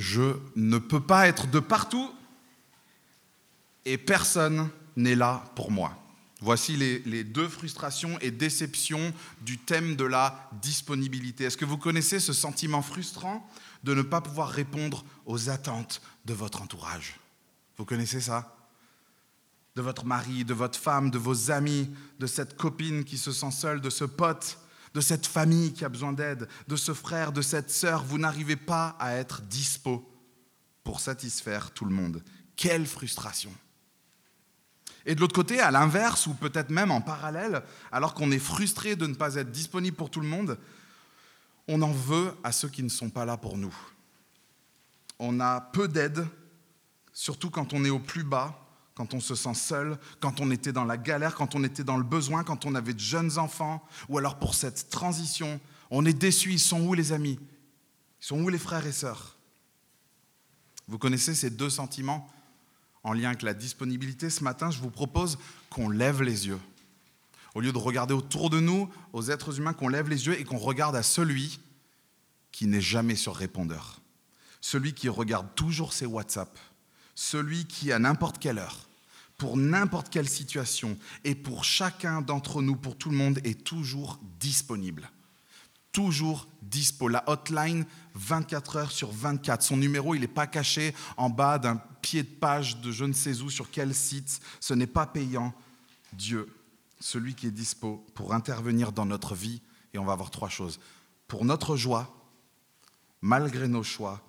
je ne peux pas être de partout et personne n'est là pour moi. Voici les, deux frustrations et déceptions du thème de la disponibilité. Est-ce que vous connaissez ce sentiment frustrant de ne pas pouvoir répondre aux attentes de votre entourage? Vous connaissez ça? De votre mari, de votre femme, de vos amis, de cette copine qui se sent seule, de ce pote, de cette famille qui a besoin d'aide, de ce frère, de cette sœur. Vous n'arrivez pas à être dispo pour satisfaire tout le monde. Quelle frustration et de l'autre côté, à l'inverse, ou peut-être même en parallèle, alors qu'on est frustré de ne pas être disponible pour tout le monde, on en veut à ceux qui ne sont pas là pour nous. On a peu d'aide, surtout quand on est au plus bas, quand on se sent seul, quand on était dans la galère, quand on était dans le besoin, quand on avait de jeunes enfants, ou alors pour cette transition, on est déçu, ils sont où les amis? Ils sont où les frères et sœurs? Vous connaissez ces deux sentiments en lien avec la disponibilité, ce matin, je vous propose qu'on lève les yeux. Au lieu de regarder autour de nous, aux êtres humains, qu'on lève les yeux et qu'on regarde à celui qui n'est jamais sur répondeur. Celui qui regarde toujours ses WhatsApp. Celui qui, à n'importe quelle heure, pour n'importe quelle situation et pour chacun d'entre nous, pour tout le monde, est toujours disponible toujours dispo. La hotline 24 heures sur 24. Son numéro, il n'est pas caché en bas d'un pied de page de je ne sais où, sur quel site. Ce n'est pas payant. Dieu, celui qui est dispo pour intervenir dans notre vie. Et on va voir trois choses. Pour notre joie, malgré nos choix,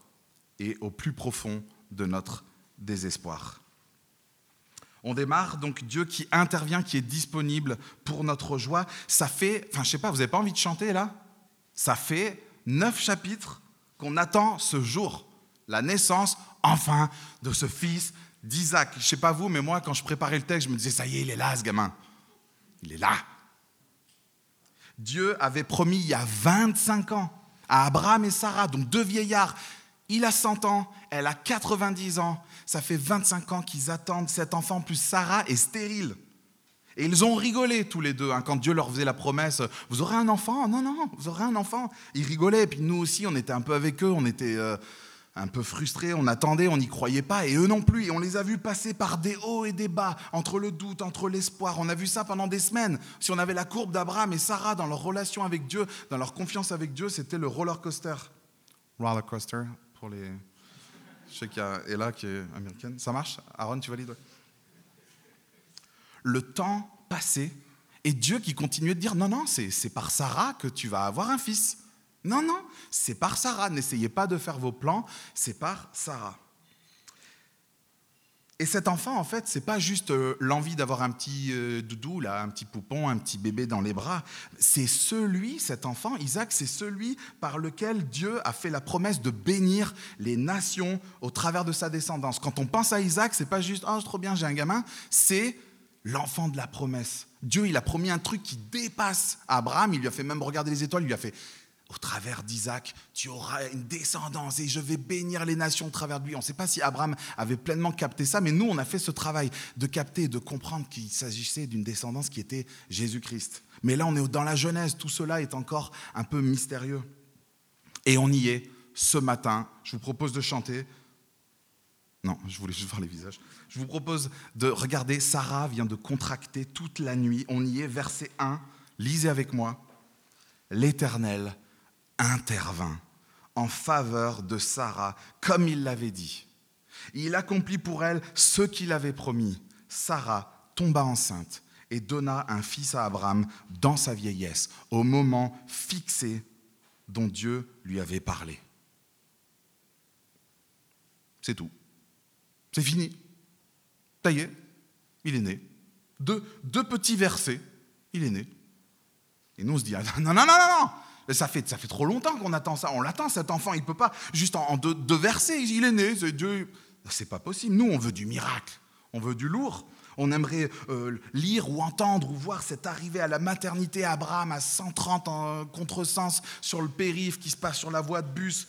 et au plus profond de notre désespoir. On démarre donc Dieu qui intervient, qui est disponible pour notre joie. Ça fait, enfin je sais pas, vous n'avez pas envie de chanter là? Ça fait neuf chapitres qu'on attend ce jour, la naissance, enfin, de ce fils d'Isaac. Je sais pas vous, mais moi, quand je préparais le texte, je me disais, ça y est, il est là, ce gamin. Il est là. Dieu avait promis il y a 25 ans à Abraham et Sarah, donc deux vieillards. Il a 100 ans, elle a 90 ans. Ça fait 25 ans qu'ils attendent cet enfant, plus Sarah est stérile. Et ils ont rigolé tous les deux hein, quand Dieu leur faisait la promesse Vous aurez un enfant? Non, non, vous aurez un enfant. Ils rigolaient. Et puis nous aussi, on était un peu avec eux. On était euh, un peu frustrés. On attendait, on n'y croyait pas. Et eux non plus. Et on les a vus passer par des hauts et des bas, entre le doute, entre l'espoir. On a vu ça pendant des semaines. Si on avait la courbe d'Abraham et Sarah dans leur relation avec Dieu, dans leur confiance avec Dieu, c'était le roller coaster. Roller coaster pour les. Je sais qu'il y a Ella qui est américaine. Ça marche? Aaron, tu valides? Le temps passait et Dieu qui continuait de dire non, non, c'est par Sarah que tu vas avoir un fils. Non, non, c'est par Sarah. N'essayez pas de faire vos plans, c'est par Sarah. Et cet enfant, en fait, c'est pas juste euh, l'envie d'avoir un petit euh, doudou, là, un petit poupon, un petit bébé dans les bras. C'est celui, cet enfant, Isaac, c'est celui par lequel Dieu a fait la promesse de bénir les nations au travers de sa descendance. Quand on pense à Isaac, c'est pas juste oh, trop bien, j'ai un gamin, c'est l'enfant de la promesse. Dieu, il a promis un truc qui dépasse Abraham. Il lui a fait même regarder les étoiles. Il lui a fait, au travers d'Isaac, tu auras une descendance et je vais bénir les nations au travers de lui. On ne sait pas si Abraham avait pleinement capté ça, mais nous, on a fait ce travail de capter et de comprendre qu'il s'agissait d'une descendance qui était Jésus-Christ. Mais là, on est dans la Genèse. Tout cela est encore un peu mystérieux. Et on y est ce matin. Je vous propose de chanter non, je voulais juste voir les visages. Je vous propose de regarder, Sarah vient de contracter toute la nuit. On y est, verset 1. Lisez avec moi. L'Éternel intervint en faveur de Sarah, comme il l'avait dit. Il accomplit pour elle ce qu'il avait promis. Sarah tomba enceinte et donna un fils à Abraham dans sa vieillesse, au moment fixé dont Dieu lui avait parlé. C'est tout. C'est fini. Ça y est, il est né. Deux, deux petits versets, il est né. Et nous, on se dit, ah, non, non, non, non, non. Ça fait, ça fait trop longtemps qu'on attend ça. On l'attend, cet enfant. Il ne peut pas, juste en, deux, versets, il est né. C'est Dieu. C'est pas possible. Nous, on veut du miracle. On veut du lourd. On aimerait euh, lire ou entendre ou voir cette arrivée à la maternité Abraham à 130 en contresens sur le périph' qui se passe sur la voie de bus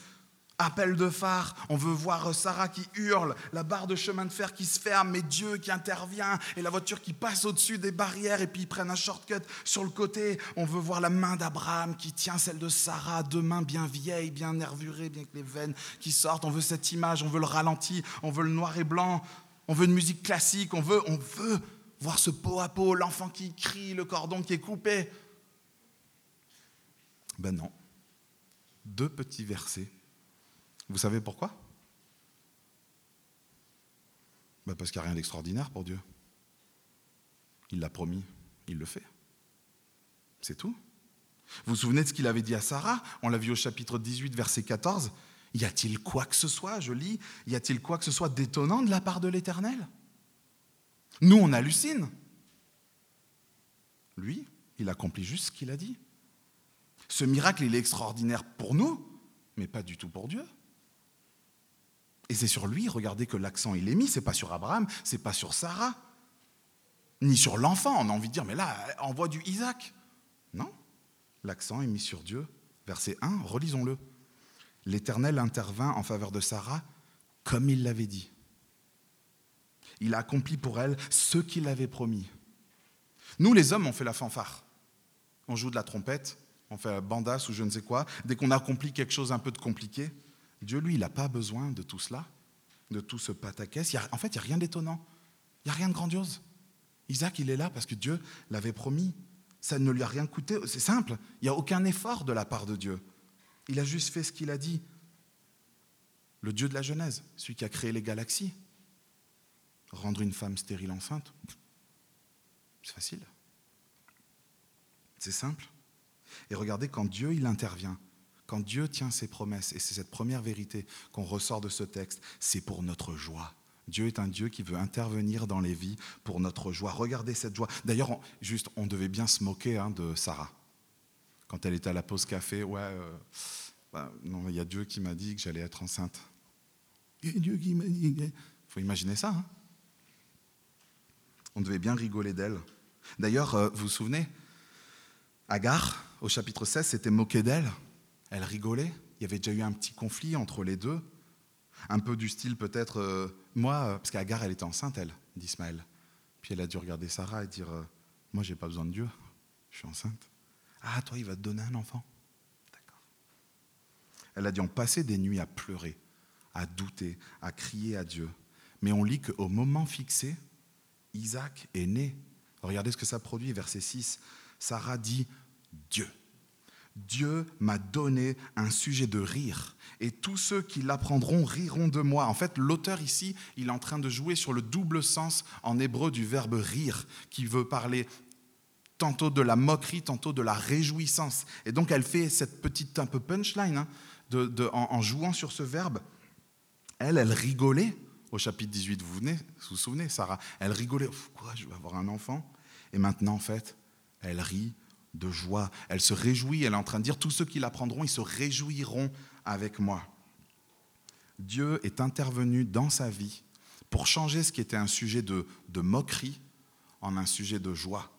Appel de phare, on veut voir Sarah qui hurle, la barre de chemin de fer qui se ferme, mais Dieu qui intervient, et la voiture qui passe au-dessus des barrières, et puis ils prennent un shortcut sur le côté. On veut voir la main d'Abraham qui tient celle de Sarah, deux mains bien vieilles, bien nervurées, bien que les veines qui sortent. On veut cette image, on veut le ralenti, on veut le noir et blanc, on veut une musique classique, on veut, on veut voir ce pot à pot, l'enfant qui crie, le cordon qui est coupé. Ben non. Deux petits versets vous savez pourquoi? Ben Parce qu'il n'y a rien d'extraordinaire pour Dieu. Il l'a promis, il le fait. C'est tout. Vous vous souvenez de ce qu'il avait dit à Sarah? On l'a vu au chapitre 18, verset 14. Y a-t-il quoi que ce soit, je lis, y a-t-il quoi que ce soit d'étonnant de la part de l'Éternel? Nous, on hallucine. Lui, il accomplit juste ce qu'il a dit. Ce miracle, il est extraordinaire pour nous, mais pas du tout pour Dieu. Et c'est sur lui, regardez que l'accent il est mis, c'est pas sur Abraham, c'est pas sur Sarah, ni sur l'enfant. On a envie de dire, mais là, envoie du Isaac. Non, l'accent est mis sur Dieu. Verset 1, relisons-le. L'Éternel intervint en faveur de Sarah comme il l'avait dit. Il a accompli pour elle ce qu'il avait promis. Nous, les hommes, on fait la fanfare. On joue de la trompette, on fait la bandasse ou je ne sais quoi. Dès qu'on accomplit quelque chose un peu de compliqué, Dieu, lui, il n'a pas besoin de tout cela, de tout ce pataquès. en fait, il n'y a rien d'étonnant. Il n'y a rien de grandiose. Isaac, il est là parce que Dieu l'avait promis. Ça ne lui a rien coûté. C'est simple. Il n'y a aucun effort de la part de Dieu. Il a juste fait ce qu'il a dit. Le Dieu de la Genèse, celui qui a créé les galaxies. Rendre une femme stérile enceinte, c'est facile. C'est simple. Et regardez, quand Dieu, il intervient, quand Dieu tient ses promesses, et c'est cette première vérité qu'on ressort de ce texte, c'est pour notre joie. Dieu est un Dieu qui veut intervenir dans les vies pour notre joie. Regardez cette joie. D'ailleurs, juste, on devait bien se moquer hein, de Sarah. Quand elle était à la pause café, ouais, euh, bah, il y a Dieu qui m'a dit que j'allais être enceinte. Il y a Dieu qui m'a dit. Il faut imaginer ça. Hein. on devait bien rigoler d'elle. D'ailleurs, euh, vous vous souvenez, Agar, au chapitre 16, s'était moqué d'elle elle rigolait. Il y avait déjà eu un petit conflit entre les deux. Un peu du style peut-être, euh, moi, euh, parce qu'Agar, elle était enceinte, elle, d'Ismaël. Puis elle a dû regarder Sarah et dire, euh, moi, j'ai pas besoin de Dieu, je suis enceinte. Ah, toi, il va te donner un enfant. D'accord. Elle a dû en passer des nuits à pleurer, à douter, à crier à Dieu. Mais on lit qu'au moment fixé, Isaac est né. Regardez ce que ça produit, verset 6. Sarah dit Dieu. Dieu m'a donné un sujet de rire, et tous ceux qui l'apprendront riront de moi. En fait, l'auteur ici, il est en train de jouer sur le double sens en hébreu du verbe rire, qui veut parler tantôt de la moquerie, tantôt de la réjouissance. Et donc, elle fait cette petite un peu punchline hein, en, jouant sur ce verbe. Elle, elle rigolait au chapitre 18, vous vous, vous souvenez, Sarah? Elle rigolait, quoi, je vais avoir un enfant? Et maintenant, en fait, elle rit de joie. Elle se réjouit, elle est en train de dire, tous ceux qui l'apprendront, ils se réjouiront avec moi. Dieu est intervenu dans sa vie pour changer ce qui était un sujet de, moquerie en un sujet de joie,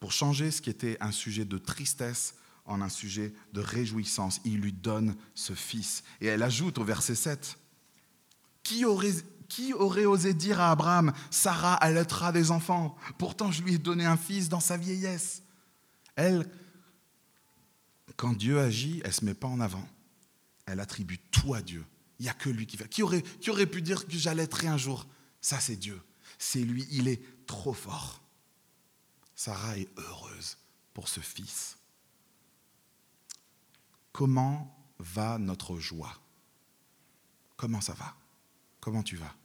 pour changer ce qui était un sujet de tristesse en un sujet de réjouissance. Il lui donne ce fils. Et elle ajoute au verset 7, qui aurait, qui aurait osé dire à Abraham, Sarah allaitera des enfants Pourtant je lui ai donné un fils dans sa vieillesse. Elle, quand Dieu agit, elle ne se met pas en avant. Elle attribue tout à Dieu. Il n'y a que lui qui fait. Qui aurait, qui aurait pu dire que j'allaiterai un jour? Ça, c'est Dieu. C'est lui. Il est trop fort. Sarah est heureuse pour ce fils. Comment va notre joie? Comment ça va? Comment tu vas?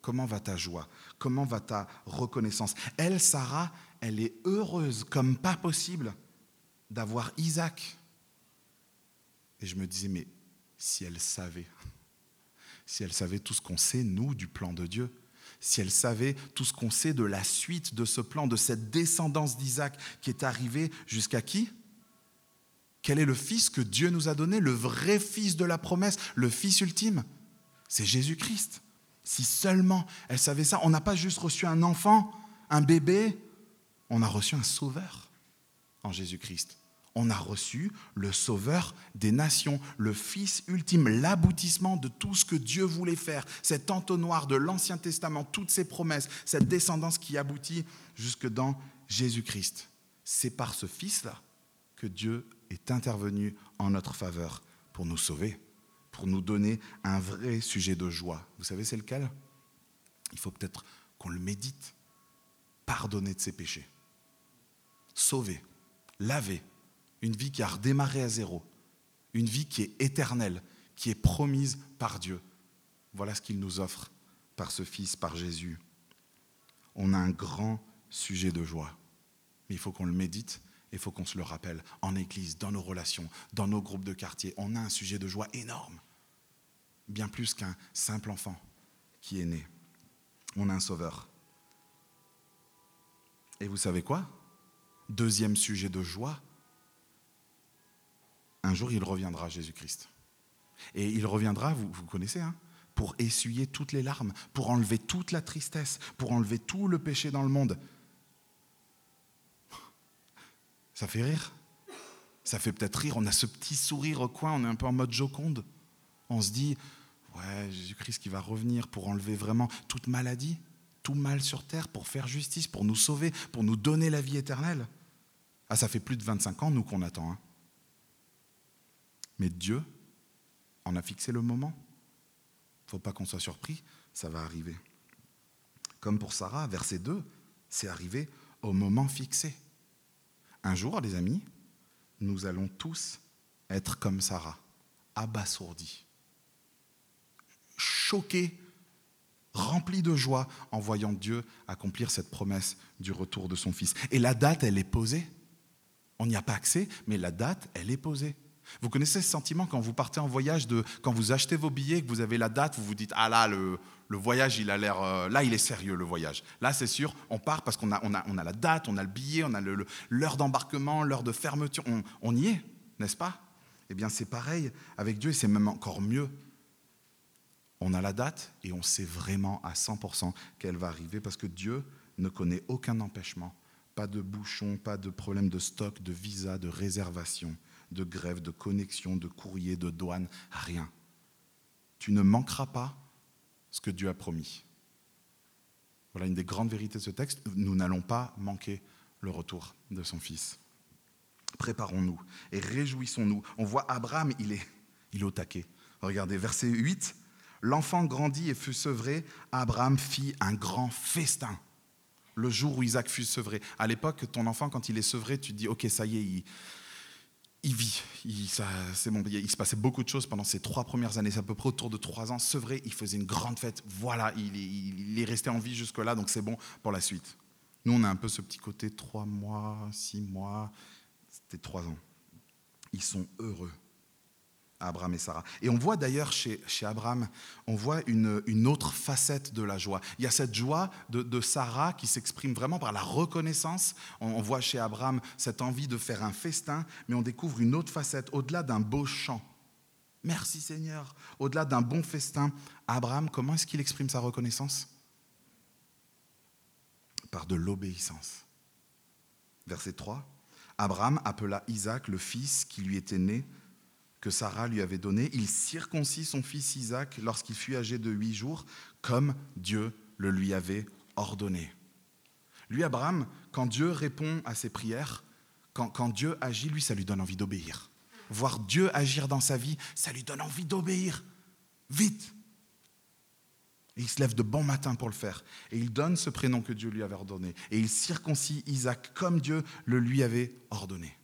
Comment va ta joie? Comment va ta reconnaissance? Elle, Sarah, elle est heureuse comme pas possible d'avoir Isaac. Et je me disais, mais si elle savait, si elle savait tout ce qu'on sait, nous, du plan de Dieu, si elle savait tout ce qu'on sait de la suite de ce plan, de cette descendance d'Isaac qui est arrivée jusqu'à qui? Quel est le fils que Dieu nous a donné, le vrai fils de la promesse, le fils ultime? C'est Jésus-Christ. Si seulement elle savait ça, on n'a pas juste reçu un enfant, un bébé, on a reçu un sauveur en Jésus-Christ. on a reçu le Sauveur des nations, le Fils ultime, l'aboutissement de tout ce que Dieu voulait faire, cet entonnoir de l'Ancien Testament, toutes ses promesses, cette descendance qui aboutit jusque dans Jésus-Christ. C'est par ce Fils-là que Dieu est intervenu en notre faveur pour nous sauver, pour nous donner un vrai sujet de joie. Vous savez, c'est lequel? Il faut peut-être qu'on le médite. Pardonner de ses péchés. Sauver, laver, une vie qui a redémarré à zéro, une vie qui est éternelle, qui est promise par Dieu. Voilà ce qu'il nous offre par ce Fils, par Jésus. On a un grand sujet de joie, mais il faut qu'on le médite il faut qu'on se le rappelle en Église, dans nos relations, dans nos groupes de quartier. On a un sujet de joie énorme, bien plus qu'un simple enfant qui est né. On a un sauveur. Et vous savez quoi? Deuxième sujet de joie, un jour il reviendra, Jésus-Christ. Et il reviendra, vous, connaissez, hein, pour essuyer toutes les larmes, pour enlever toute la tristesse, pour enlever tout le péché dans le monde. Ça fait rire. Ça fait peut-être rire. On a ce petit sourire au coin, on est un peu en mode joconde. On se dit, ouais, Jésus-Christ qui va revenir pour enlever vraiment toute maladie, tout mal sur terre, pour faire justice, pour nous sauver, pour nous donner la vie éternelle. Ah, ça fait plus de 25 ans, nous, qu'on attend. Hein. Mais Dieu en a fixé le moment. Il ne faut pas qu'on soit surpris, ça va arriver. Comme pour Sarah, verset 2, c'est arrivé au moment fixé. Un jour, les amis, nous allons tous être comme Sarah, abasourdis, choqués, remplis de joie en voyant Dieu accomplir cette promesse du retour de son Fils. Et la date, elle est posée. On n'y a pas accès, mais la date, elle est posée. Vous connaissez ce sentiment quand vous partez en voyage, de, quand vous achetez vos billets, que vous avez la date, vous vous dites Ah là, le, voyage, il a l'air. Euh, là, il est sérieux, le voyage. Là, c'est sûr, on part parce qu'on a, on a, on a la date, on a le billet, on a l'heure d'embarquement, l'heure de fermeture. On, on y est, n'est-ce pas? Eh bien, c'est pareil avec Dieu et c'est même encore mieux. On a la date et on sait vraiment à 100% qu'elle va arriver parce que Dieu ne connaît aucun empêchement. Pas de bouchon, pas de problème de stock, de visa, de réservation de grève, de connexion, de courrier, de douane, rien. Tu ne manqueras pas ce que Dieu a promis. Voilà une des grandes vérités de ce texte. Nous n'allons pas manquer le retour de son Fils. Préparons-nous et réjouissons-nous. On voit Abraham, il est, il est au taquet. Regardez, verset 8. L'enfant grandit et fut sevré. Abraham fit un grand festin le jour où Isaac fut sevré. À l'époque, ton enfant, quand il est sevré, tu te dis, ok, ça y est, il, vit. Il, ça, bon, il se passait beaucoup de choses pendant ces trois premières années. C'est à peu près autour de trois ans. Sevré, il faisait une grande fête. Voilà, il, il est resté en vie jusque-là, donc c'est bon pour la suite. Nous, on a un peu ce petit côté trois mois, six mois. C'était trois ans. Ils sont heureux. Abraham et Sarah. Et on voit d'ailleurs chez, chez, Abraham, on voit une, une, autre facette de la joie. Il y a cette joie de, de Sarah qui s'exprime vraiment par la reconnaissance. On, on, voit chez Abraham cette envie de faire un festin, mais on découvre une autre facette au-delà d'un beau chant. Merci Seigneur. Au-delà d'un bon festin, Abraham, comment est-ce qu'il exprime sa reconnaissance? Par de l'obéissance. Verset 3. Abraham appela Isaac, le fils qui lui était né, que Sarah lui avait donné, il circoncit son fils Isaac lorsqu'il fut âgé de huit jours, comme Dieu le lui avait ordonné. Lui, Abraham, quand Dieu répond à ses prières, quand, quand Dieu agit, lui, ça lui donne envie d'obéir. Voir Dieu agir dans sa vie, ça lui donne envie d'obéir. Vite. Et il se lève de bon matin pour le faire. Et il donne ce prénom que Dieu lui avait ordonné. Et il circoncis Isaac comme Dieu le lui avait ordonné.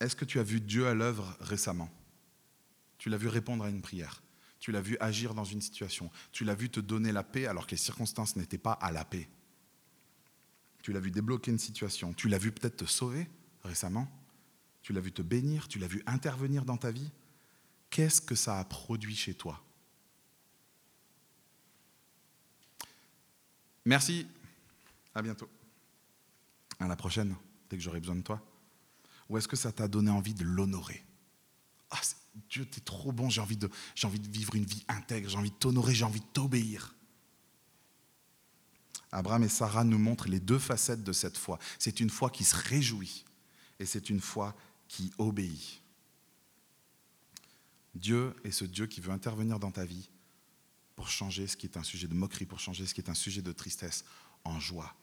Est-ce que tu as vu Dieu à l'œuvre récemment? Tu l'as vu répondre à une prière. Tu l'as vu agir dans une situation. Tu l'as vu te donner la paix alors que les circonstances n'étaient pas à la paix. Tu l'as vu débloquer une situation. Tu l'as vu peut-être te sauver récemment. Tu l'as vu te bénir. Tu l'as vu intervenir dans ta vie. Qu'est-ce que ça a produit chez toi? Merci. À bientôt. À la prochaine, dès que j'aurai besoin de toi. Ou est-ce que ça t'a donné envie de l'honorer? Ah, Dieu, t'es trop bon, j'ai envie, de, j'ai envie de vivre une vie intègre, j'ai envie de t'honorer, j'ai envie de t'obéir. Abraham et Sarah nous montrent les deux facettes de cette foi. C'est une foi qui se réjouit, et c'est une foi qui obéit. Dieu est ce Dieu qui veut intervenir dans ta vie pour changer ce qui est un sujet de moquerie, pour changer ce qui est un sujet de tristesse en joie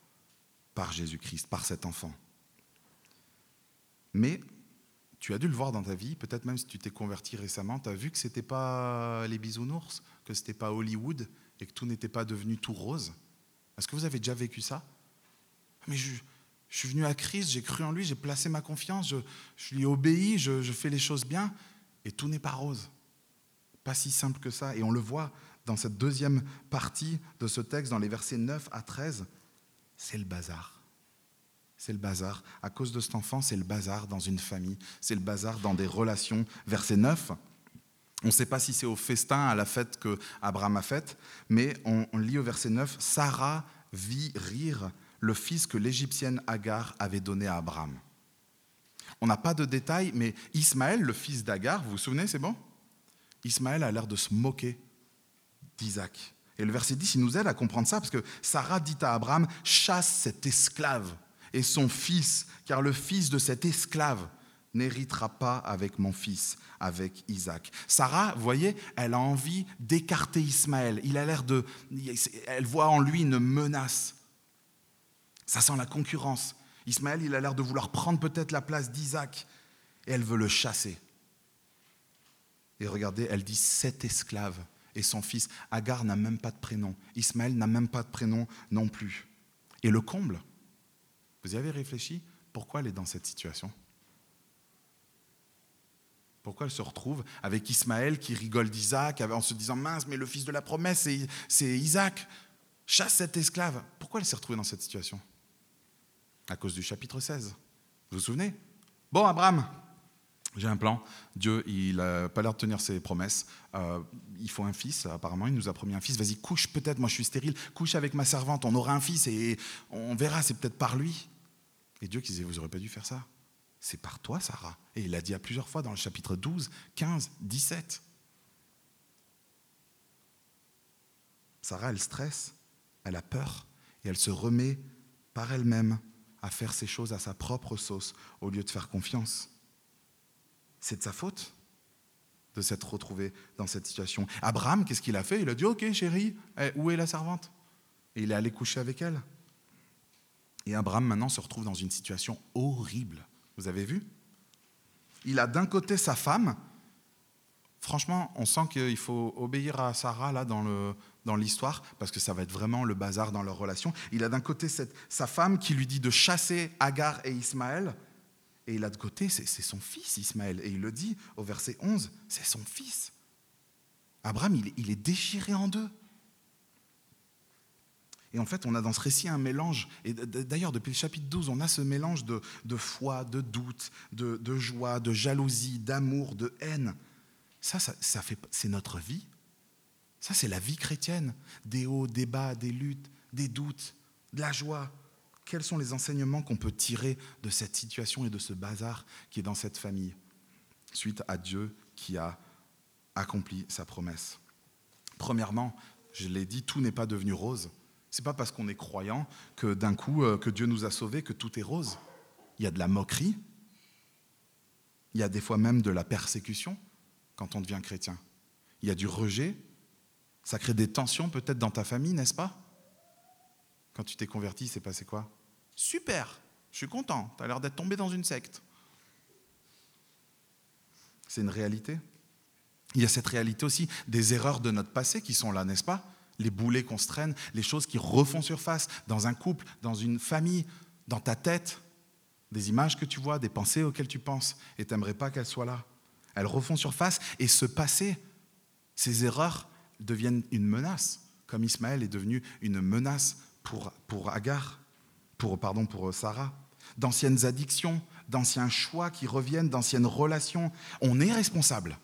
par Jésus-Christ, par cet enfant. Mais tu as dû le voir dans ta vie, peut-être même si tu t'es converti récemment, tu as vu que ce n'était pas les bisounours, que ce n'était pas Hollywood et que tout n'était pas devenu tout rose. Est-ce que vous avez déjà vécu ça? Mais je, suis venu à Christ, j'ai cru en lui, j'ai placé ma confiance, je, lui ai obéi, je, je fais les choses bien, et tout n'est pas rose. Pas si simple que ça. Et on le voit dans cette deuxième partie de ce texte, dans les versets 9 à 13, c'est le bazar. C'est le bazar. À cause de cet enfant, c'est le bazar dans une famille, c'est le bazar dans des relations. Verset 9, on ne sait pas si c'est au festin, à la fête que Abraham a faite, mais on, on lit au verset 9, Sarah vit rire le fils que l'Égyptienne Agar avait donné à Abraham. On n'a pas de détails, mais Ismaël, le fils d'Agar, vous vous souvenez, c'est bon? Ismaël a l'air de se moquer d'Isaac. Et le verset 10, il nous aide à comprendre ça, parce que Sarah dit à Abraham, chasse cet esclave et son fils, car le fils de cet esclave n'héritera pas avec mon fils, avec Isaac. Sarah, vous voyez, elle a envie d'écarter Ismaël. Il a l'air de... Elle voit en lui une menace. Ça sent la concurrence. Ismaël, il a l'air de vouloir prendre peut-être la place d'Isaac, et elle veut le chasser. Et regardez, elle dit cet esclave et son fils. Agar n'a même pas de prénom. Ismaël n'a même pas de prénom non plus. Et le comble, vous y avez réfléchi? Pourquoi elle est dans cette situation? Pourquoi elle se retrouve avec Ismaël qui rigole d'Isaac en se disant mince, mais le fils de la promesse, c'est Isaac. Chasse cet esclave. Pourquoi elle s'est retrouvée dans cette situation? À cause du chapitre 16. Vous vous souvenez? Bon, Abraham, j'ai un plan. Dieu, il n'a pas l'air de tenir ses promesses. Euh, il faut un fils, apparemment, il nous a promis un fils. Vas-y, couche peut-être, moi je suis stérile, couche avec ma servante, on aura un fils et on verra, c'est peut-être par lui. Et Dieu qui disait, vous n'aurez pas dû faire ça. C'est par toi, Sarah. Et il l'a dit à plusieurs fois dans le chapitre 12, 15, 17. Sarah, elle stresse, elle a peur, et elle se remet par elle-même à faire ces choses à sa propre sauce au lieu de faire confiance c'est de sa faute de s'être retrouvé dans cette situation. Abraham, qu'est-ce qu'il a fait? Il a dit, ok chérie, eh, où est la servante? Et il est allé coucher avec elle. Et Abraham maintenant se retrouve dans une situation horrible. Vous avez vu? Il a d'un côté sa femme. Franchement, on sent qu'il faut obéir à Sarah là dans, le, dans l'histoire parce que ça va être vraiment le bazar dans leur relation. Il a d'un côté sa femme qui lui dit de chasser Agar et Ismaël et il a de côté, c'est son fils Ismaël. Et il le dit au verset 11, c'est son fils. Abraham, il, est déchiré en deux. Et en fait, on a dans ce récit un mélange. Et d'ailleurs, depuis le chapitre 12, on a ce mélange de, foi, de doute, de, joie, de jalousie, d'amour, de haine. Ça, ça, ça c'est notre vie. Ça, c'est la vie chrétienne. Des hauts, des bas, des luttes, des doutes, de la joie, quels sont les enseignements qu'on peut tirer de cette situation et de ce bazar qui est dans cette famille, suite à Dieu qui a accompli sa promesse? Premièrement, je l'ai dit, tout n'est pas devenu rose. C'est pas parce qu'on est croyant que d'un coup, euh, que Dieu nous a sauvés, que tout est rose. Il y a de la moquerie, il y a des fois même de la persécution quand on devient chrétien. Il y a du rejet, ça crée des tensions peut-être dans ta famille, n'est-ce pas? Quand tu t'es converti, c'est passé quoi? Super, je suis content, tu as l'air d'être tombé dans une secte. C'est une réalité. Il y a cette réalité aussi des erreurs de notre passé qui sont là, n'est-ce pas? Les boulets qu'on se traîne, les choses qui refont surface dans un couple, dans une famille, dans ta tête, des images que tu vois, des pensées auxquelles tu penses, et tu n'aimerais pas qu'elles soient là. Elles refont surface, et ce passé, ces erreurs deviennent une menace, comme Ismaël est devenu une menace pour, pour Agar, pour, pardon, pour Sarah, d'anciennes addictions, d'anciens choix qui reviennent, d'anciennes relations. On est responsable.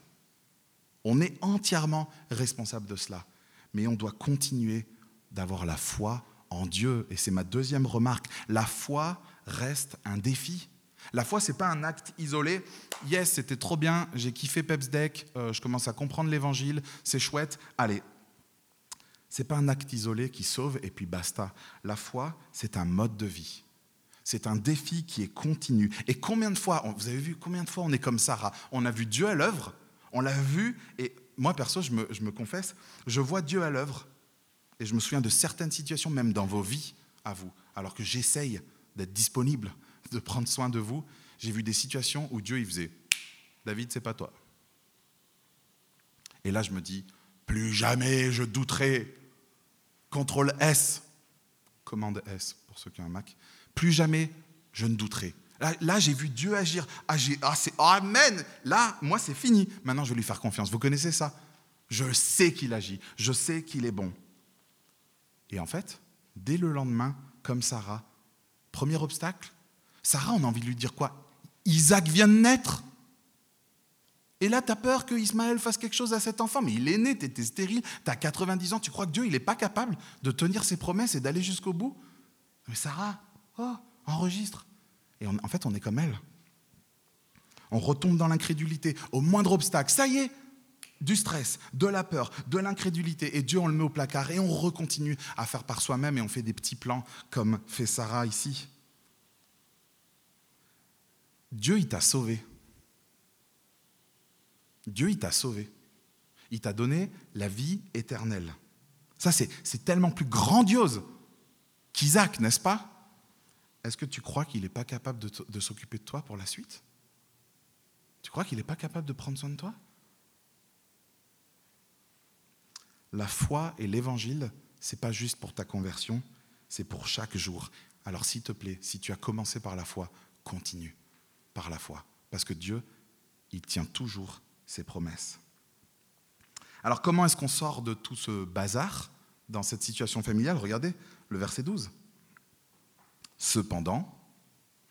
On est entièrement responsable de cela. Mais on doit continuer d'avoir la foi en Dieu. Et c'est ma deuxième remarque. La foi reste un défi. La foi, ce n'est pas un acte isolé. Yes, c'était trop bien, j'ai kiffé Peps Deck, euh, je commence à comprendre l'évangile, c'est chouette. Allez, n'est pas un acte isolé qui sauve et puis basta. La foi, c'est un mode de vie. C'est un défi qui est continu. Et combien de fois, vous avez vu combien de fois on est comme Sarah? On a vu Dieu à l'œuvre, on l'a vu, et moi perso, je me, confesse, je vois Dieu à l'œuvre, et je me souviens de certaines situations, même dans vos vies, à vous, alors que j'essaye d'être disponible, de prendre soin de vous. J'ai vu des situations où Dieu, il faisait David, c'est pas toi. Et là, je me dis plus jamais je douterai. Contrôle S, commande S pour ceux qui ont un Mac. Plus jamais je ne douterai. Là, j'ai vu Dieu agir. Ah, ah c'est Amen. Là, moi, c'est fini. Maintenant, je vais lui faire confiance. Vous connaissez ça? Je sais qu'il agit. Je sais qu'il est bon. Et en fait, dès le lendemain, comme Sarah, premier obstacle, Sarah, on a envie de lui dire quoi? Isaac vient de naître. Et là, tu as peur que Ismaël fasse quelque chose à cet enfant, mais il est né, tu étais stérile, tu as 90 ans, tu crois que Dieu, il n'est pas capable de tenir ses promesses et d'aller jusqu'au bout? Mais Sarah, oh, enregistre. Et en fait, on est comme elle. On retombe dans l'incrédulité au moindre obstacle. Ça y est, du stress, de la peur, de l'incrédulité. Et Dieu, on le met au placard et on recontinue à faire par soi-même et on fait des petits plans comme fait Sarah ici. Dieu, il t'a sauvé. Dieu, il t'a sauvé. Il t'a donné la vie éternelle. Ça, c'est tellement plus grandiose qu'Isaac, n'est-ce pas? Est-ce que tu crois qu'il n'est pas capable de, s'occuper de toi pour la suite? Tu crois qu'il n'est pas capable de prendre soin de toi? La foi et l'évangile, c'est pas juste pour ta conversion, c'est pour chaque jour. Alors s'il te plaît, si tu as commencé par la foi, continue par la foi. Parce que Dieu, il tient toujours ses promesses. Alors comment est-ce qu'on sort de tout ce bazar dans cette situation familiale? Regardez le verset 12. Cependant,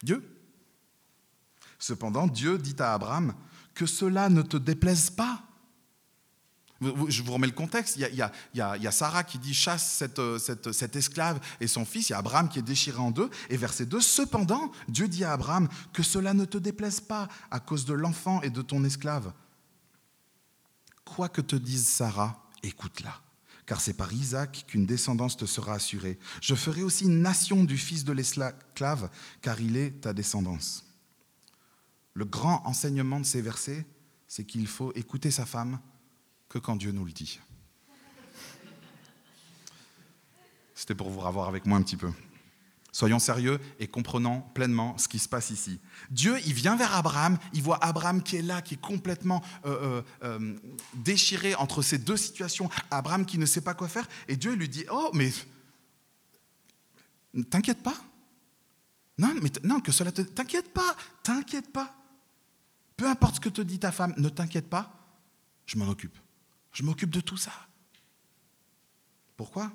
Dieu. Dit à Abraham, que cela ne te déplaise pas je vous remets le contexte. Il y a, Sarah qui dit chasse euh, cette, esclave et son fils. Il y a Abraham qui est déchiré en deux. Et verset 2, cependant, Dieu dit à Abraham que cela ne te déplaise pas à cause de l'enfant et de ton esclave. Quoi que te dise Sarah, écoute-la. Car c'est par Isaac qu'une descendance te sera assurée. Je ferai aussi une nation du fils de l'esclave, car il est ta descendance. Le grand enseignement de ces versets, c'est qu'il faut écouter sa femme que quand Dieu nous le dit. C'était pour vous revoir avec moi un petit peu. Soyons sérieux et comprenons pleinement ce qui se passe ici. Dieu, il vient vers Abraham, il voit Abraham qui est là, qui est complètement euh, euh, euh, déchiré entre ces deux situations. Abraham qui ne sait pas quoi faire, et Dieu lui dit Oh, mais t'inquiète pas. Non, mais non, que cela te. T'inquiète pas, t'inquiète pas. Peu importe ce que te dit ta femme, ne t'inquiète pas, je m'en occupe. Je m'occupe de tout ça. Pourquoi?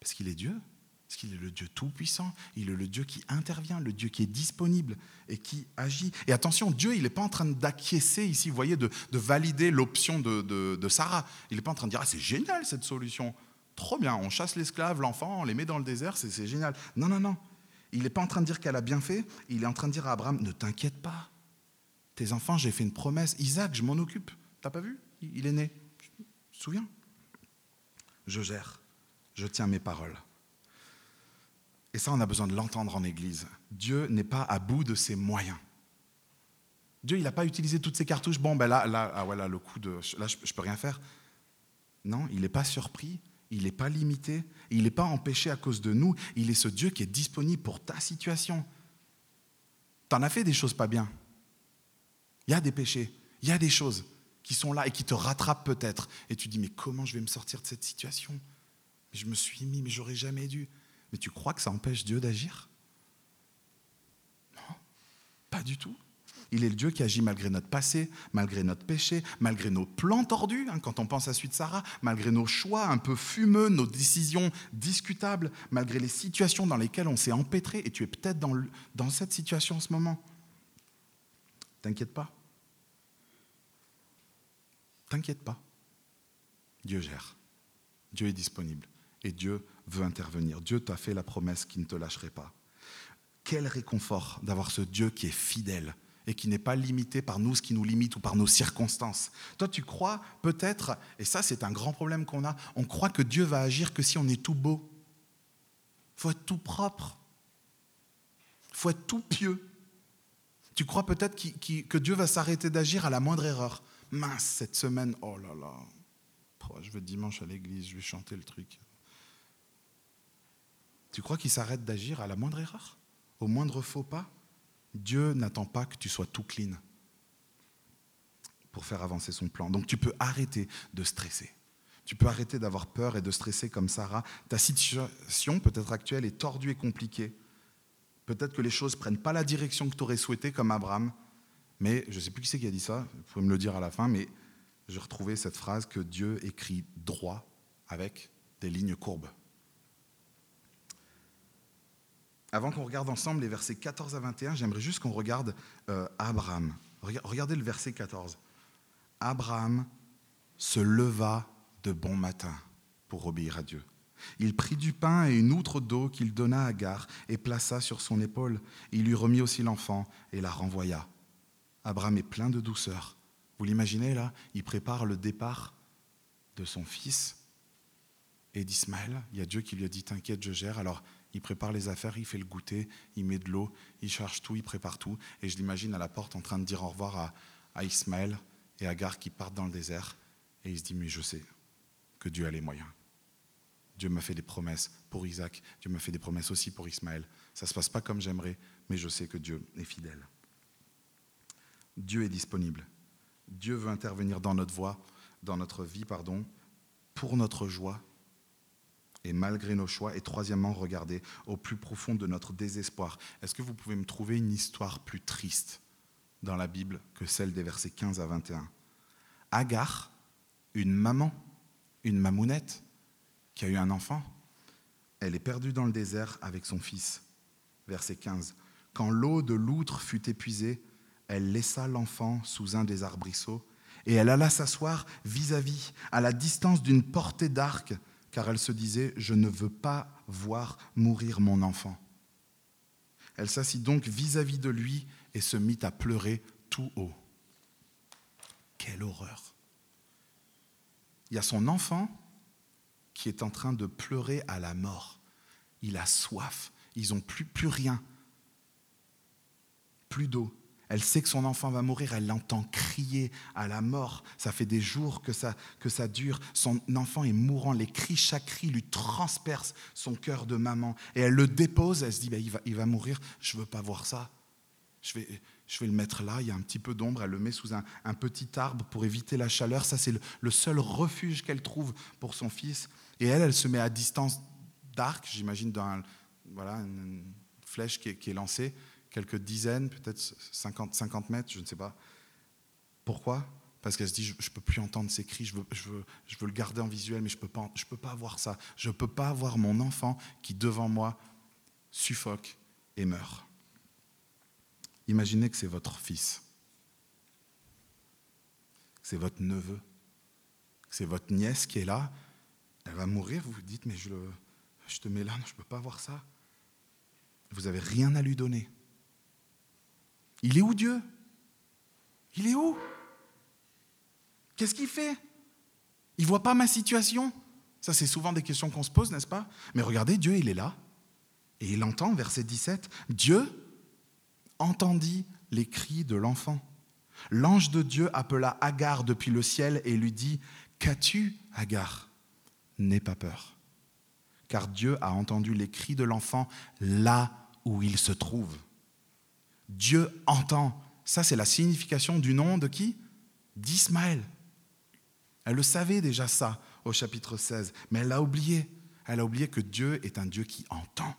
Parce qu'il est Dieu, parce qu'il est le Dieu tout-puissant, il est le Dieu qui intervient, le Dieu qui est disponible et qui agit. Et attention, Dieu, il n'est pas en train d'acquiescer ici, vous voyez, de, valider l'option de, Sarah. Il n'est pas en train de dire, ah, c'est génial cette solution, trop bien, on chasse l'esclave, l'enfant, on les met dans le désert, c'est génial. Non, non, non. Il n'est pas en train de dire qu'elle a bien fait, il est en train de dire à Abraham, ne t'inquiète pas. Tes enfants, j'ai fait une promesse. Isaac, je m'en occupe. T'as pas vu? Il est né. Tu te souviens Je gère. Je tiens mes paroles. Et ça, on a besoin de l'entendre en Église. Dieu n'est pas à bout de ses moyens. Dieu, il n'a pas utilisé toutes ses cartouches. Bon, ben là, là, ah voilà, le coup de, là, je, ne peux rien faire. Non, il n'est pas surpris, il n'est pas limité, il n'est pas empêché à cause de nous. Il est ce Dieu qui est disponible pour ta situation. Tu en as fait des choses pas bien. Il y a des péchés, il y a des choses qui sont là et qui te rattrapent peut-être. Et tu dis, mais comment je vais me sortir de cette situation? Je me suis mis, mais j'aurais jamais dû. Mais tu crois que ça empêche Dieu d'agir? Non, pas du tout. Il est le Dieu qui agit malgré notre passé, malgré notre péché, malgré nos plans tordus, hein, quand on pense à suite Sarah, malgré nos choix un peu fumeux, nos décisions discutables, malgré les situations dans lesquelles on s'est empêtré, et tu es peut-être dans cette situation en ce moment. T'inquiète pas. T'inquiète pas. Dieu gère. Dieu est disponible. Et Dieu veut intervenir. Dieu t'a fait la promesse qu'il ne te lâcherait pas. Quel réconfort d'avoir ce Dieu qui est fidèle et qui n'est pas limité par nous, ce qui nous limite ou par nos circonstances. Toi, tu crois peut-être, et ça c'est un grand problème qu'on a, on croit que Dieu va agir que si on est tout beau. Il faut être tout propre. faut être tout pieux. Tu crois peut-être que Dieu va s'arrêter d'agir à la moindre erreur. Mince, cette semaine, oh là là, je vais dimanche à l'église, je vais chanter le truc. Tu crois qu'il s'arrête d'agir à la moindre erreur Au moindre faux pas? Dieu n'attend pas que tu sois tout clean pour faire avancer son plan. Donc tu peux arrêter de stresser. Tu peux arrêter d'avoir peur et de stresser comme Sarah. Ta situation peut-être actuelle est tordue et compliquée. Peut-être que les choses ne prennent pas la direction que tu aurais souhaité comme Abraham. Mais je ne sais plus qui c'est qui a dit ça, vous pouvez me le dire à la fin, mais j'ai retrouvé cette phrase que Dieu écrit droit avec des lignes courbes. Avant qu'on regarde ensemble les versets 14 à 21, j'aimerais juste qu'on regarde euh, Abraham. Regardez le verset 14. Abraham se leva de bon matin pour obéir à Dieu. Il prit du pain et une outre d'eau qu'il donna à Agar et plaça sur son épaule. Il lui remit aussi l'enfant et la renvoya. Abraham est plein de douceur. Vous l'imaginez là? Il prépare le départ de son fils et d'Ismaël. Il y a Dieu qui lui a dit T'inquiète, je gère. Alors il prépare les affaires, il fait le goûter, il met de l'eau, il charge tout, il prépare tout. Et je l'imagine à la porte en train de dire au revoir à, à Ismaël et Agar qui partent dans le désert. Et il se dit Mais je sais que Dieu a les moyens. Dieu m'a fait des promesses pour Isaac, Dieu m'a fait des promesses aussi pour Ismaël. Ça ne se passe pas comme j'aimerais, mais je sais que Dieu est fidèle. Dieu est disponible. Dieu veut intervenir dans notre voie, dans notre vie, pardon, pour notre joie et malgré nos choix. Et troisièmement, regardez au plus profond de notre désespoir. Est-ce que vous pouvez me trouver une histoire plus triste dans la Bible que celle des versets 15 à 21 Agar, une maman, une mamounette, qui a eu un enfant, elle est perdue dans le désert avec son fils. Verset 15. Quand l'eau de l'outre fut épuisée, elle laissa l'enfant sous un des arbrisseaux et elle alla s'asseoir vis-à-vis, à la distance d'une portée d'arc, car elle se disait, je ne veux pas voir mourir mon enfant. Elle s'assit donc vis-à-vis de lui et se mit à pleurer tout haut. Quelle horreur. Il y a son enfant qui est en train de pleurer à la mort. Il a soif, ils n'ont plus, plus rien, plus d'eau. Elle sait que son enfant va mourir, elle l'entend crier à la mort. Ça fait des jours que ça, que ça dure. Son enfant est mourant, les cris, chaque cri lui transperce son cœur de maman. Et elle le dépose, elle se dit, bah, il, va, il va mourir, je ne veux pas voir ça. Je vais, je vais le mettre là, il y a un petit peu d'ombre, elle le met sous un, petit arbre pour éviter la chaleur. Ça, c'est le, seul refuge qu'elle trouve pour son fils. Et elle, elle se met à distance d'arc, j'imagine, dans voilà, une flèche qui est lancée quelques dizaines, peut-être 50, 50 mètres, je ne sais pas. Pourquoi? Parce qu'elle se dit, je ne peux plus entendre ces cris, je veux, le garder en visuel, mais je ne peux, pas, avoir ça. Je ne peux pas avoir mon enfant qui, devant moi, suffoque et meurt. Imaginez que c'est votre fils, c'est votre neveu, c'est votre nièce qui est là, elle va mourir, vous vous dites, mais je, te mets là, je ne peux pas voir ça. Vous n'avez rien à lui donner. Il est où Dieu? Il est où? Qu'est-ce qu'il fait? Il ne voit pas ma situation? Ça, c'est souvent des questions qu'on se pose, n'est-ce pas? Mais regardez, Dieu, il est là. Et il entend, verset 17, Dieu entendit les cris de l'enfant. L'ange de Dieu appela Agar depuis le ciel et lui dit, Qu'as-tu, Agar? N'aie pas peur, car Dieu a entendu les cris de l'enfant là où il se trouve. Dieu entend. Ça, c'est la signification du nom de qui? D'Ismaël. Elle le savait déjà ça au chapitre 16, mais elle a oublié. Elle a oublié que Dieu est un Dieu qui entend,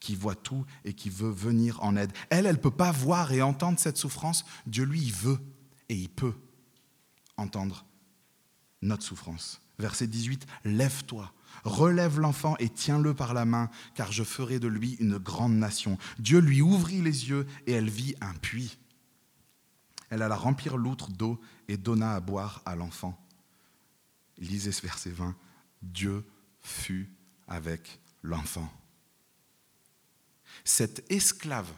qui voit tout et qui veut venir en aide. Elle, elle ne peut pas voir et entendre cette souffrance. Dieu, lui, il veut et il peut entendre notre souffrance. Verset 18, Lève-toi, Relève l'enfant et tiens-le par la main, car je ferai de lui une grande nation. Dieu lui ouvrit les yeux et elle vit un puits. Elle alla remplir l'outre d'eau et donna à boire à l'enfant. Lisez ce verset 20. Dieu fut avec l'enfant. Cette esclave,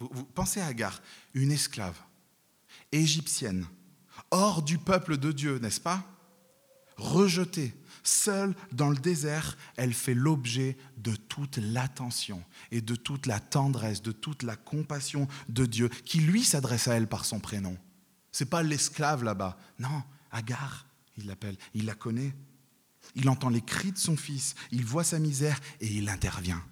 vous, pensez à Agar, une esclave égyptienne, hors du peuple de Dieu, n'est-ce pas? Rejetée, seule dans le désert, elle fait l'objet de toute l'attention et de toute la tendresse, de toute la compassion de Dieu, qui lui s'adresse à elle par son prénom. C'est pas l'esclave là-bas. Non, Agar, il l'appelle, il la connaît. Il entend les cris de son fils, il voit sa misère et il intervient.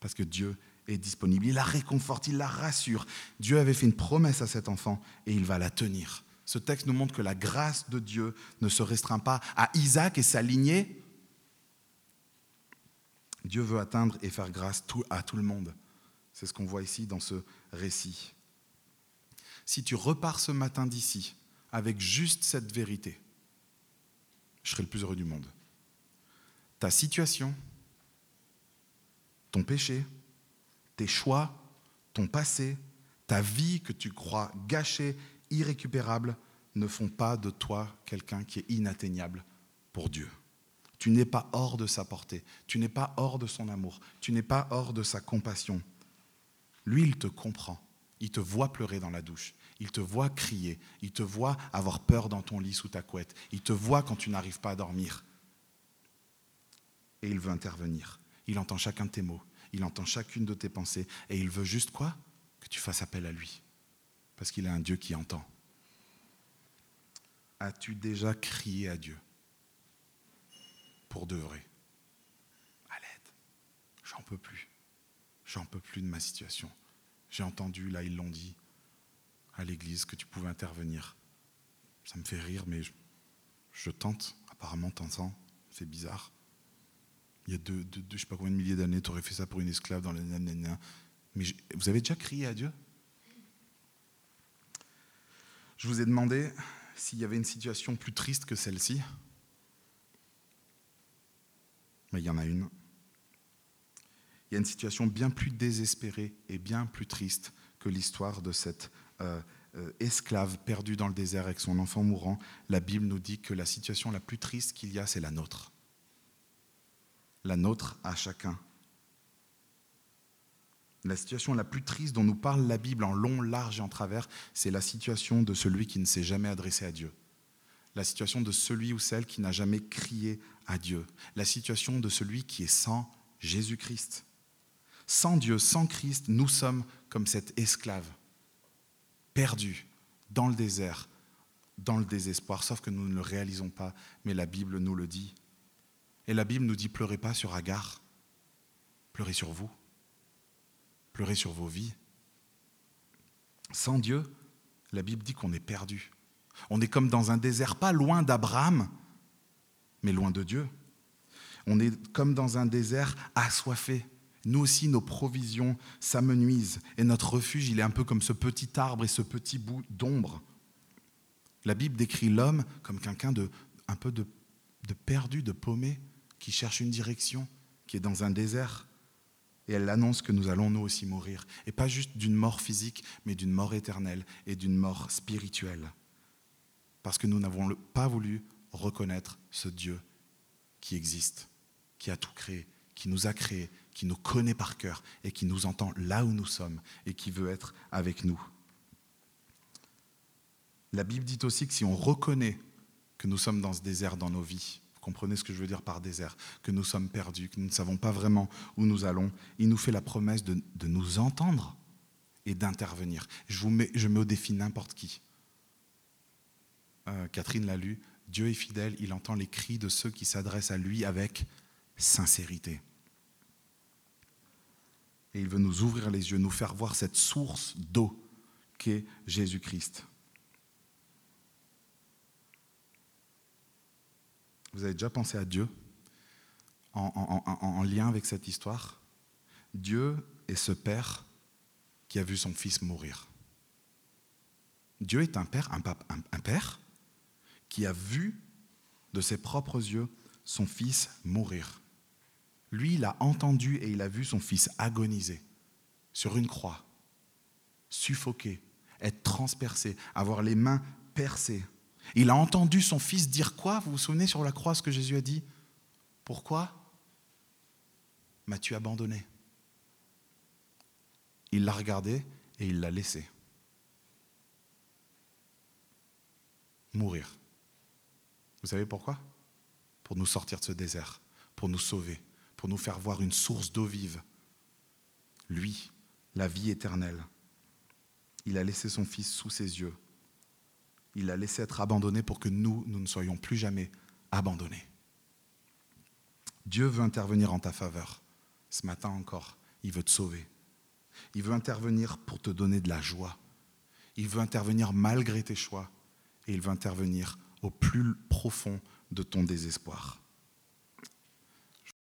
Parce que Dieu est disponible. Il la réconforte, il la rassure. Dieu avait fait une promesse à cet enfant et il va la tenir. Ce texte nous montre que la grâce de Dieu ne se restreint pas à Isaac et sa lignée. Dieu veut atteindre et faire grâce à tout le monde. C'est ce qu'on voit ici dans ce récit. Si tu repars ce matin d'ici avec juste cette vérité, je serai le plus heureux du monde. Ta situation, ton péché, tes choix, ton passé, ta vie que tu crois gâchée, irrécupérable, ne font pas de toi quelqu'un qui est inatteignable pour Dieu. Tu n'es pas hors de sa portée, tu n'es pas hors de son amour, tu n'es pas hors de sa compassion. Lui, il te comprend, il te voit pleurer dans la douche, il te voit crier, il te voit avoir peur dans ton lit sous ta couette, il te voit quand tu n'arrives pas à dormir. Et il veut intervenir. Il entend chacun de tes mots, il entend chacune de tes pensées et il veut juste quoi? Que tu fasses appel à lui. Parce qu'il est un Dieu qui entend. As-tu déjà crié à Dieu Pour de vrai? À l'aide. J'en peux plus. J'en peux plus de ma situation. J'ai entendu, là ils l'ont dit, à l'église, que tu pouvais intervenir. Ça me fait rire, mais je, tente. Apparemment, t'entends. C'est bizarre il y a deux, deux, je sais pas combien de milliers d'années, tu aurais fait ça pour une esclave dans les Mais vous avez déjà crié à Dieu? Je vous ai demandé s'il y avait une situation plus triste que celle-ci. Mais il y en a une. Il y a une situation bien plus désespérée et bien plus triste que l'histoire de cette euh, euh, esclave perdue dans le désert avec son enfant mourant. La Bible nous dit que la situation la plus triste qu'il y a, c'est la nôtre la nôtre à chacun. La situation la plus triste dont nous parle la Bible en long, large et en travers, c'est la situation de celui qui ne s'est jamais adressé à Dieu. La situation de celui ou celle qui n'a jamais crié à Dieu. La situation de celui qui est sans Jésus-Christ. Sans Dieu, sans Christ, nous sommes comme cet esclave, perdu dans le désert, dans le désespoir, sauf que nous ne le réalisons pas, mais la Bible nous le dit. Et la Bible nous dit pleurez pas sur Agar, pleurez sur vous, pleurez sur vos vies. Sans Dieu, la Bible dit qu'on est perdu. On est comme dans un désert, pas loin d'Abraham, mais loin de Dieu. On est comme dans un désert assoiffé. Nous aussi, nos provisions s'amenuisent et notre refuge, il est un peu comme ce petit arbre et ce petit bout d'ombre. La Bible décrit l'homme comme quelqu'un de un peu de perdu, de paumé, qui cherche une direction, qui est dans un désert. Et elle annonce que nous allons nous aussi mourir. Et pas juste d'une mort physique, mais d'une mort éternelle et d'une mort spirituelle. Parce que nous n'avons pas voulu reconnaître ce Dieu qui existe, qui a tout créé, qui nous a créés, qui nous connaît par cœur et qui nous entend là où nous sommes et qui veut être avec nous. La Bible dit aussi que si on reconnaît que nous sommes dans ce désert dans nos vies, comprenez ce que je veux dire par désert, que nous sommes perdus, que nous ne savons pas vraiment où nous allons, il nous fait la promesse de, nous entendre et d'intervenir. Je, vous mets, je mets au défi n'importe qui. Euh, Catherine l'a lu, Dieu est fidèle, il entend les cris de ceux qui s'adressent à lui avec sincérité. Et il veut nous ouvrir les yeux, nous faire voir cette source d'eau qu'est Jésus-Christ. Vous avez déjà pensé à Dieu en, lien avec cette histoire? Dieu est ce Père qui a vu son Fils mourir. Dieu est un Père, un, un Père qui a vu de ses propres yeux son Fils mourir. Lui, il a entendu et il a vu son Fils agoniser sur une croix, suffoquer, être transpercé, avoir les mains percées, il a entendu son fils dire quoi? Vous vous souvenez sur la croix ce que Jésus a dit? Pourquoi? M'as-tu abandonné? Il l'a regardé et il l'a laissé. Mourir. Vous savez pourquoi? Pour nous sortir de ce désert, pour nous sauver, pour nous faire voir une source d'eau vive. Lui, la vie éternelle. Il a laissé son Fils sous ses yeux. Il l'a laissé être abandonné pour que nous, nous ne soyons plus jamais abandonnés. Dieu veut intervenir en ta faveur. Ce matin encore, il veut te sauver. Il veut intervenir pour te donner de la joie. Il veut intervenir malgré tes choix. Et il veut intervenir au plus profond de ton désespoir.